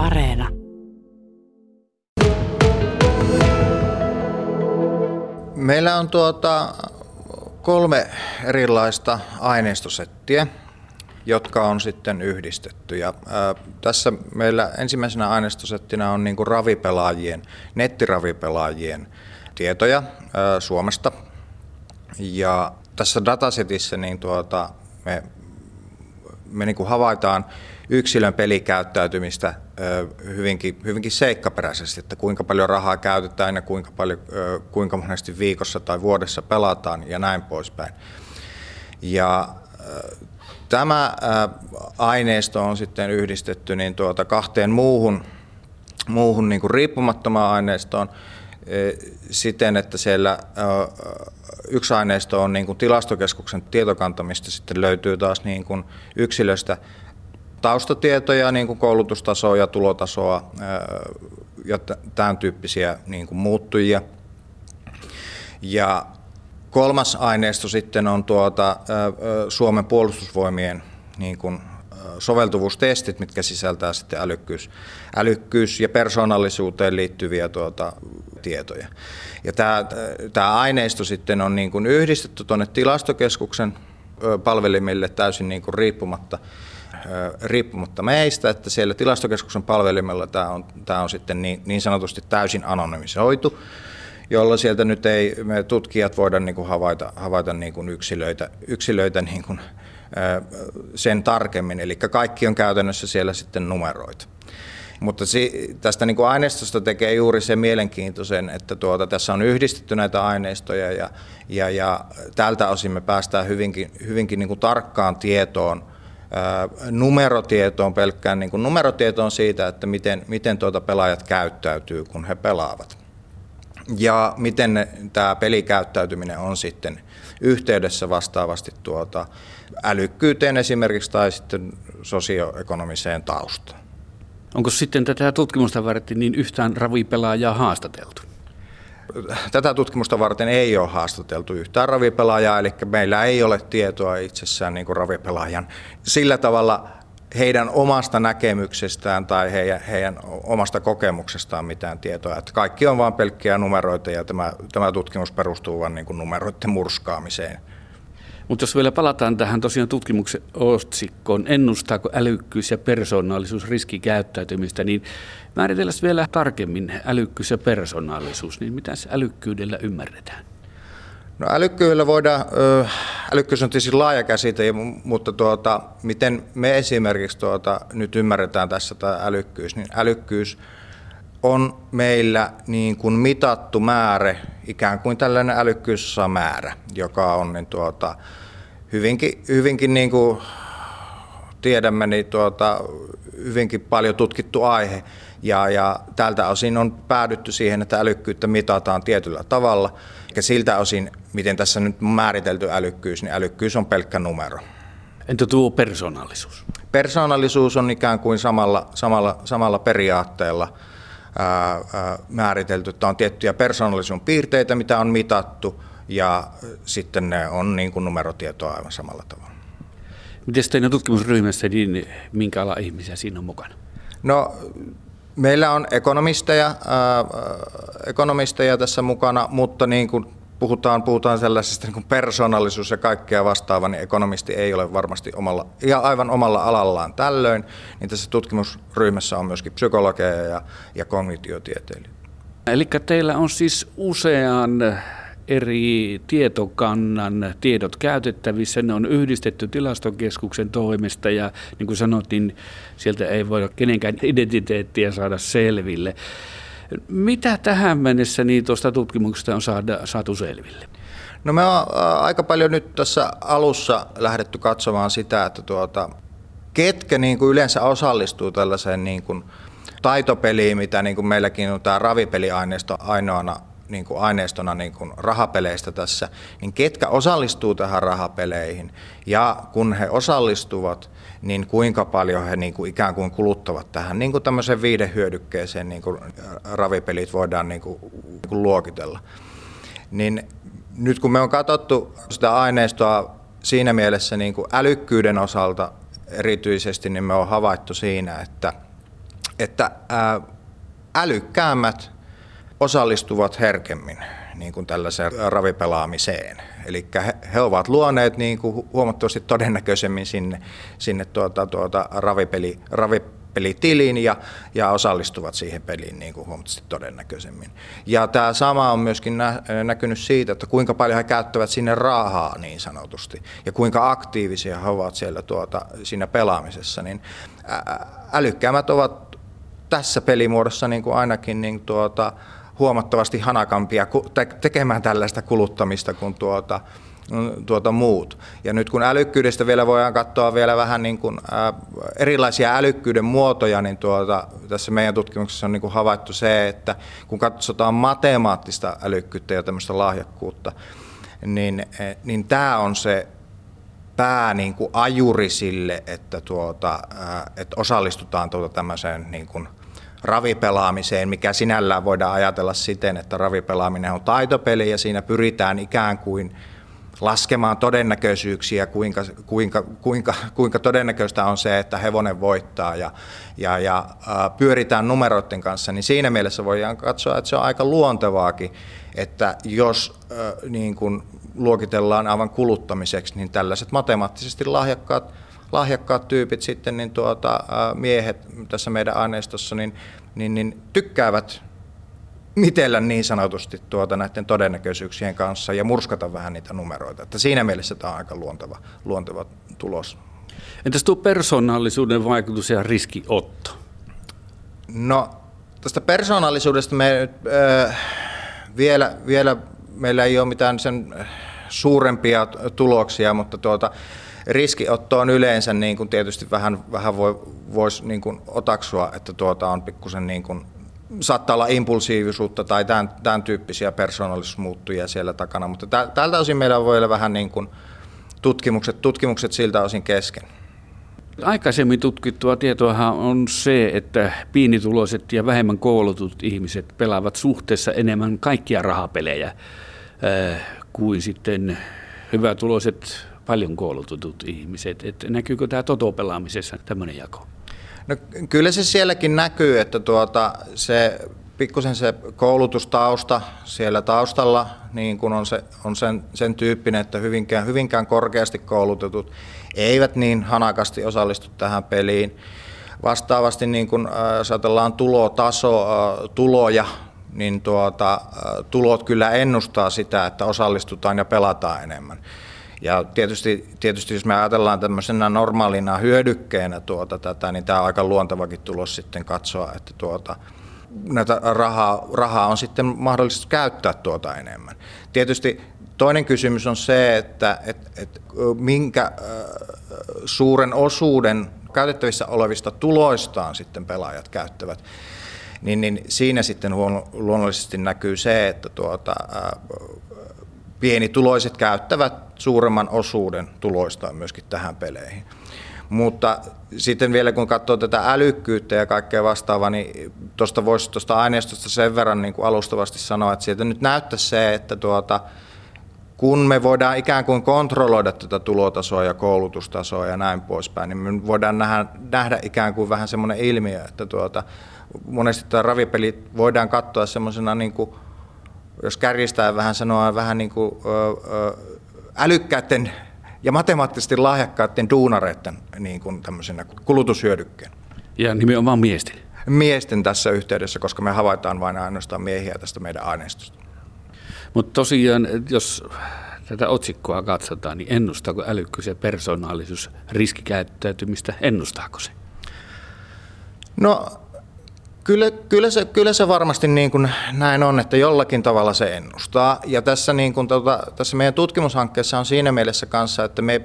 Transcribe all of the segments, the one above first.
Areena. Meillä on tuota kolme erilaista aineistosettiä, jotka on sitten yhdistetty. Ja, ää, tässä meillä ensimmäisenä aineistosettinä on niin kuin ravipelaajien, nettiravipelaajien tietoja ää, Suomesta. Ja tässä datasetissä niin tuota, me, me niin kuin havaitaan yksilön pelikäyttäytymistä hyvinkin, hyvinkin seikkaperäisesti, että kuinka paljon rahaa käytetään ja kuinka, paljon, kuinka monesti viikossa tai vuodessa pelataan ja näin poispäin. Ja tämä aineisto on sitten yhdistetty niin tuota kahteen muuhun, muuhun niin kuin riippumattomaan aineistoon siten, että siellä yksi aineisto on niin kuin tilastokeskuksen tietokantamista, sitten löytyy taas niin kuin yksilöstä taustatietoja, niin kuin koulutustasoa ja tulotasoa ja tämän tyyppisiä niin kuin muuttujia. Ja kolmas aineisto sitten on tuota, Suomen puolustusvoimien niin kuin soveltuvuustestit, mitkä sisältää sitten älykkyys, älykkyys ja persoonallisuuteen liittyviä tuota, tietoja. Ja tämä, tämä aineisto sitten on niin kuin yhdistetty tuonne tilastokeskuksen palvelimille täysin niin kuin riippumatta riippumatta meistä, että siellä tilastokeskuksen palvelimella tämä on, tämä on sitten niin, niin sanotusti täysin anonymisoitu, jolloin sieltä nyt ei me tutkijat voida niin kuin havaita, havaita niin kuin yksilöitä, yksilöitä niin kuin, sen tarkemmin, eli kaikki on käytännössä siellä sitten numeroita. Mutta tästä niin kuin aineistosta tekee juuri se mielenkiintoisen, että tuota, tässä on yhdistetty näitä aineistoja ja, ja, ja tältä osin me päästään hyvinkin, hyvinkin niin kuin tarkkaan tietoon numerotietoon, pelkkään niin kuin numerotietoon siitä, että miten, miten tuota pelaajat käyttäytyy, kun he pelaavat. Ja miten ne, tämä pelikäyttäytyminen on sitten yhteydessä vastaavasti tuota älykkyyteen esimerkiksi tai sitten sosioekonomiseen taustaan. Onko sitten tätä tutkimusta varten niin yhtään ravipelaajaa haastateltu? Tätä tutkimusta varten ei ole haastateltu yhtään ravipelaajaa, eli meillä ei ole tietoa itsessään niin kuin ravipelaajan sillä tavalla heidän omasta näkemyksestään tai heidän, heidän omasta kokemuksestaan mitään tietoa. Että kaikki on vain pelkkiä numeroita ja tämä, tämä tutkimus perustuu vain niin kuin numeroiden murskaamiseen. Mutta jos vielä palataan tähän tosiaan tutkimuksen otsikkoon, ennustaako älykkyys ja persoonallisuus riskikäyttäytymistä, niin määritellään vielä tarkemmin älykkyys ja persoonallisuus, niin mitä älykkyydellä ymmärretään? No älykkyydellä voidaan, älykkyys on tietysti laaja käsite, mutta tuota, miten me esimerkiksi tuota, nyt ymmärretään tässä tämä älykkyys, niin älykkyys on meillä niin kuin mitattu määrä, ikään kuin tällainen älykkyysamäärä, joka on niin tuota, hyvinkin, hyvinkin niin kuin tiedämme, niin tuota, hyvinkin paljon tutkittu aihe. Ja, ja tältä osin on päädytty siihen, että älykkyyttä mitataan tietyllä tavalla. Ja siltä osin, miten tässä nyt määritelty älykkyys, niin älykkyys on pelkkä numero. Entä tuo persoonallisuus? Persoonallisuus on ikään kuin samalla, samalla, samalla periaatteella määritelty, että on tiettyjä persoonallisuuden piirteitä, mitä on mitattu, ja sitten ne on niin kuin numerotietoa aivan samalla tavalla. Miten teidän tutkimusryhmässä, niin minkä ala ihmisiä siinä on mukana? No, meillä on ekonomisteja, ekonomisteja tässä mukana, mutta niin kuin puhutaan, puhutaan sellaisesta niin kuin persoonallisuus ja kaikkea vastaava, niin ekonomisti ei ole varmasti omalla, ja aivan omalla alallaan tällöin, niin tässä tutkimusryhmässä on myöskin psykologeja ja, ja kognitiotieteilijöitä. Eli teillä on siis usean eri tietokannan tiedot käytettävissä. Ne on yhdistetty tilastokeskuksen toimesta ja niin kuin sanottiin, sieltä ei voida kenenkään identiteettiä saada selville. Mitä tähän mennessä niin tuosta tutkimuksesta on saada, saatu selville? No me on aika paljon nyt tässä alussa lähdetty katsomaan sitä, että tuota, ketkä niin kuin yleensä osallistuu tällaiseen niin kuin taitopeliin, mitä niin kuin meilläkin on tämä ravipeliaineisto ainoana niin kuin aineistona niin kuin rahapeleistä tässä, niin ketkä osallistuu tähän rahapeleihin ja kun he osallistuvat, niin kuinka paljon he niin kuin ikään kuin kuluttavat tähän niin kuin tämmöiseen viidehyödykkeeseen niin kuin ravipelit voidaan niin kuin, niin kuin luokitella. Niin nyt kun me on katsottu sitä aineistoa siinä mielessä niin kuin älykkyyden osalta erityisesti, niin me on havaittu siinä, että että älykkäämmät osallistuvat herkemmin niin kuin tällaiseen ravipelaamiseen. Eli he, he ovat luoneet niin kuin huomattavasti todennäköisemmin sinne, sinne tuota, tuota ravipeli, ravipelitilin ja, ja osallistuvat siihen peliin niin kuin huomattavasti todennäköisemmin. Ja tämä sama on myöskin nä, näkynyt siitä, että kuinka paljon he käyttävät sinne rahaa niin sanotusti ja kuinka aktiivisia he ovat siellä tuota, siinä pelaamisessa. Niin älykkäämät ovat tässä pelimuodossa niin kuin ainakin niin tuota, huomattavasti hanakampia tekemään tällaista kuluttamista kuin tuota, tuota muut. Ja nyt kun älykkyydestä vielä voidaan katsoa vielä vähän niin kuin, erilaisia älykkyyden muotoja, niin tuota, tässä meidän tutkimuksessa on niin kuin havaittu se, että kun katsotaan matemaattista älykkyyttä ja tämmöistä lahjakkuutta, niin, e, niin tämä on se pää niin kuin ajuri sille, että, tuota, että osallistutaan tuota tämmöiseen niin kuin ravipelaamiseen, mikä sinällään voidaan ajatella siten, että ravipelaaminen on taitopeli ja siinä pyritään ikään kuin laskemaan todennäköisyyksiä, kuinka, kuinka, kuinka, kuinka todennäköistä on se, että hevonen voittaa ja, ja, ja pyöritään numeroiden kanssa, niin siinä mielessä voidaan katsoa, että se on aika luontevaakin, että jos niin kuin luokitellaan aivan kuluttamiseksi, niin tällaiset matemaattisesti lahjakkaat lahjakkaat tyypit sitten, niin tuota, miehet tässä meidän aineistossa, niin, niin, niin tykkäävät mitellä niin sanotusti tuota näiden todennäköisyyksien kanssa ja murskata vähän niitä numeroita. Että siinä mielessä tämä on aika luonteva, luonteva tulos. Entäs tuo persoonallisuuden vaikutus ja riskiotto? No tästä persoonallisuudesta me äh, vielä, vielä meillä ei ole mitään sen suurempia tuloksia, mutta tuota, riskiotto on yleensä niin kuin tietysti vähän, vähän voi, voisi niin kuin otaksua, että tuota on pikkusen niin kuin, saattaa olla impulsiivisuutta tai tämän, tämän tyyppisiä persoonallisuusmuuttujia siellä takana, mutta tältä osin meillä voi olla vähän niin kuin tutkimukset, tutkimukset siltä osin kesken. Aikaisemmin tutkittua tietoa on se, että pienituloiset ja vähemmän koulutut ihmiset pelaavat suhteessa enemmän kaikkia rahapelejä äh, kuin sitten hyvätuloiset paljon koulututut ihmiset. Et näkyykö tämä totopelaamisessa tämmöinen jako? No, kyllä se sielläkin näkyy, että tuota, se pikkusen se koulutustausta siellä taustalla niin kun on, se, on sen, sen tyyppinen, että hyvinkään, hyvinkään korkeasti koulutetut eivät niin hanakasti osallistu tähän peliin. Vastaavasti niin kun äh, ajatellaan tulotaso, äh, tuloja, niin tuota, äh, tulot kyllä ennustaa sitä, että osallistutaan ja pelataan enemmän. Ja tietysti, tietysti jos me ajatellaan tämmöisenä normaalina hyödykkeenä tuota tätä, niin tämä on aika luontevakin tulos sitten katsoa, että tuota, näitä rahaa, rahaa on sitten mahdollista käyttää tuota enemmän. Tietysti toinen kysymys on se, että et, et, minkä äh, suuren osuuden käytettävissä olevista tuloistaan sitten pelaajat käyttävät. Niin, niin siinä sitten luonnollisesti näkyy se, että tuota, äh, pienituloiset käyttävät suuremman osuuden tuloistaan myöskin tähän peleihin. Mutta sitten vielä kun katsoo tätä älykkyyttä ja kaikkea vastaavaa, niin tuosta voisi tuosta aineistosta sen verran niin kuin alustavasti sanoa, että sieltä nyt näyttää se, että tuota, kun me voidaan ikään kuin kontrolloida tätä tulotasoa ja koulutustasoa ja näin poispäin, niin me voidaan nähdä, nähdä ikään kuin vähän semmoinen ilmiö, että tuota, monesti tämä ravipeli voidaan katsoa semmoisena niin kuin jos kärjistää vähän sanoa, vähän niin kuin, ö, ö, älykkäiden ja matemaattisesti lahjakkaiden duunareiden niin kuin tämmöisenä kulutushyödykkeen. Ja nimenomaan miesten? Miesten tässä yhteydessä, koska me havaitaan vain ainoastaan miehiä tästä meidän aineistosta. Mutta tosiaan, jos tätä otsikkoa katsotaan, niin ennustaako älykkyys ja persoonallisuus riskikäyttäytymistä? Ennustaako se? No Kyllä, kyllä, se, kyllä se varmasti niin kuin näin on, että jollakin tavalla se ennustaa. Ja tässä, niin kuin, tota, tässä meidän tutkimushankkeessa on siinä mielessä kanssa, että me,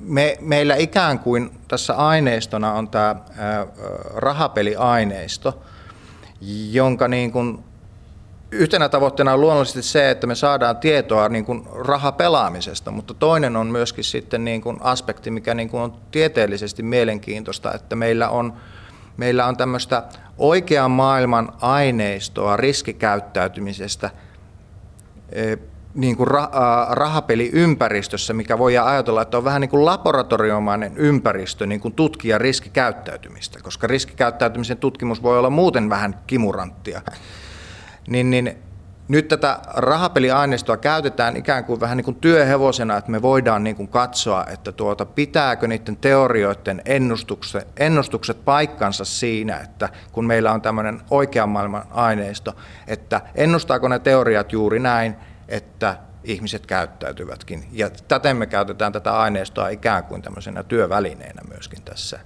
me, meillä ikään kuin tässä aineistona on tämä rahapeliaineisto, jonka niin kuin, yhtenä tavoitteena on luonnollisesti se, että me saadaan tietoa niin kuin rahapelaamisesta, mutta toinen on myöskin sitten niin kuin aspekti, mikä niin kuin on tieteellisesti mielenkiintoista, että meillä on, meillä on tämmöistä oikean maailman aineistoa riskikäyttäytymisestä, niin kuin rahapeliympäristössä, mikä voi ajatella, että on vähän niin kuin laboratoriomainen ympäristö niin kuin tutkia riskikäyttäytymistä, koska riskikäyttäytymisen tutkimus voi olla muuten vähän kimuranttia. Niin, niin nyt tätä rahapeliaineistoa käytetään ikään kuin vähän niin kuin työhevosena, että me voidaan niin kuin katsoa, että tuota, pitääkö niiden teorioiden ennustukset, ennustukset paikkansa siinä, että kun meillä on tämmöinen oikean maailman aineisto, että ennustaako ne teoriat juuri näin, että ihmiset käyttäytyvätkin. Ja täten me käytetään tätä aineistoa ikään kuin tämmöisenä työvälineenä myöskin tässä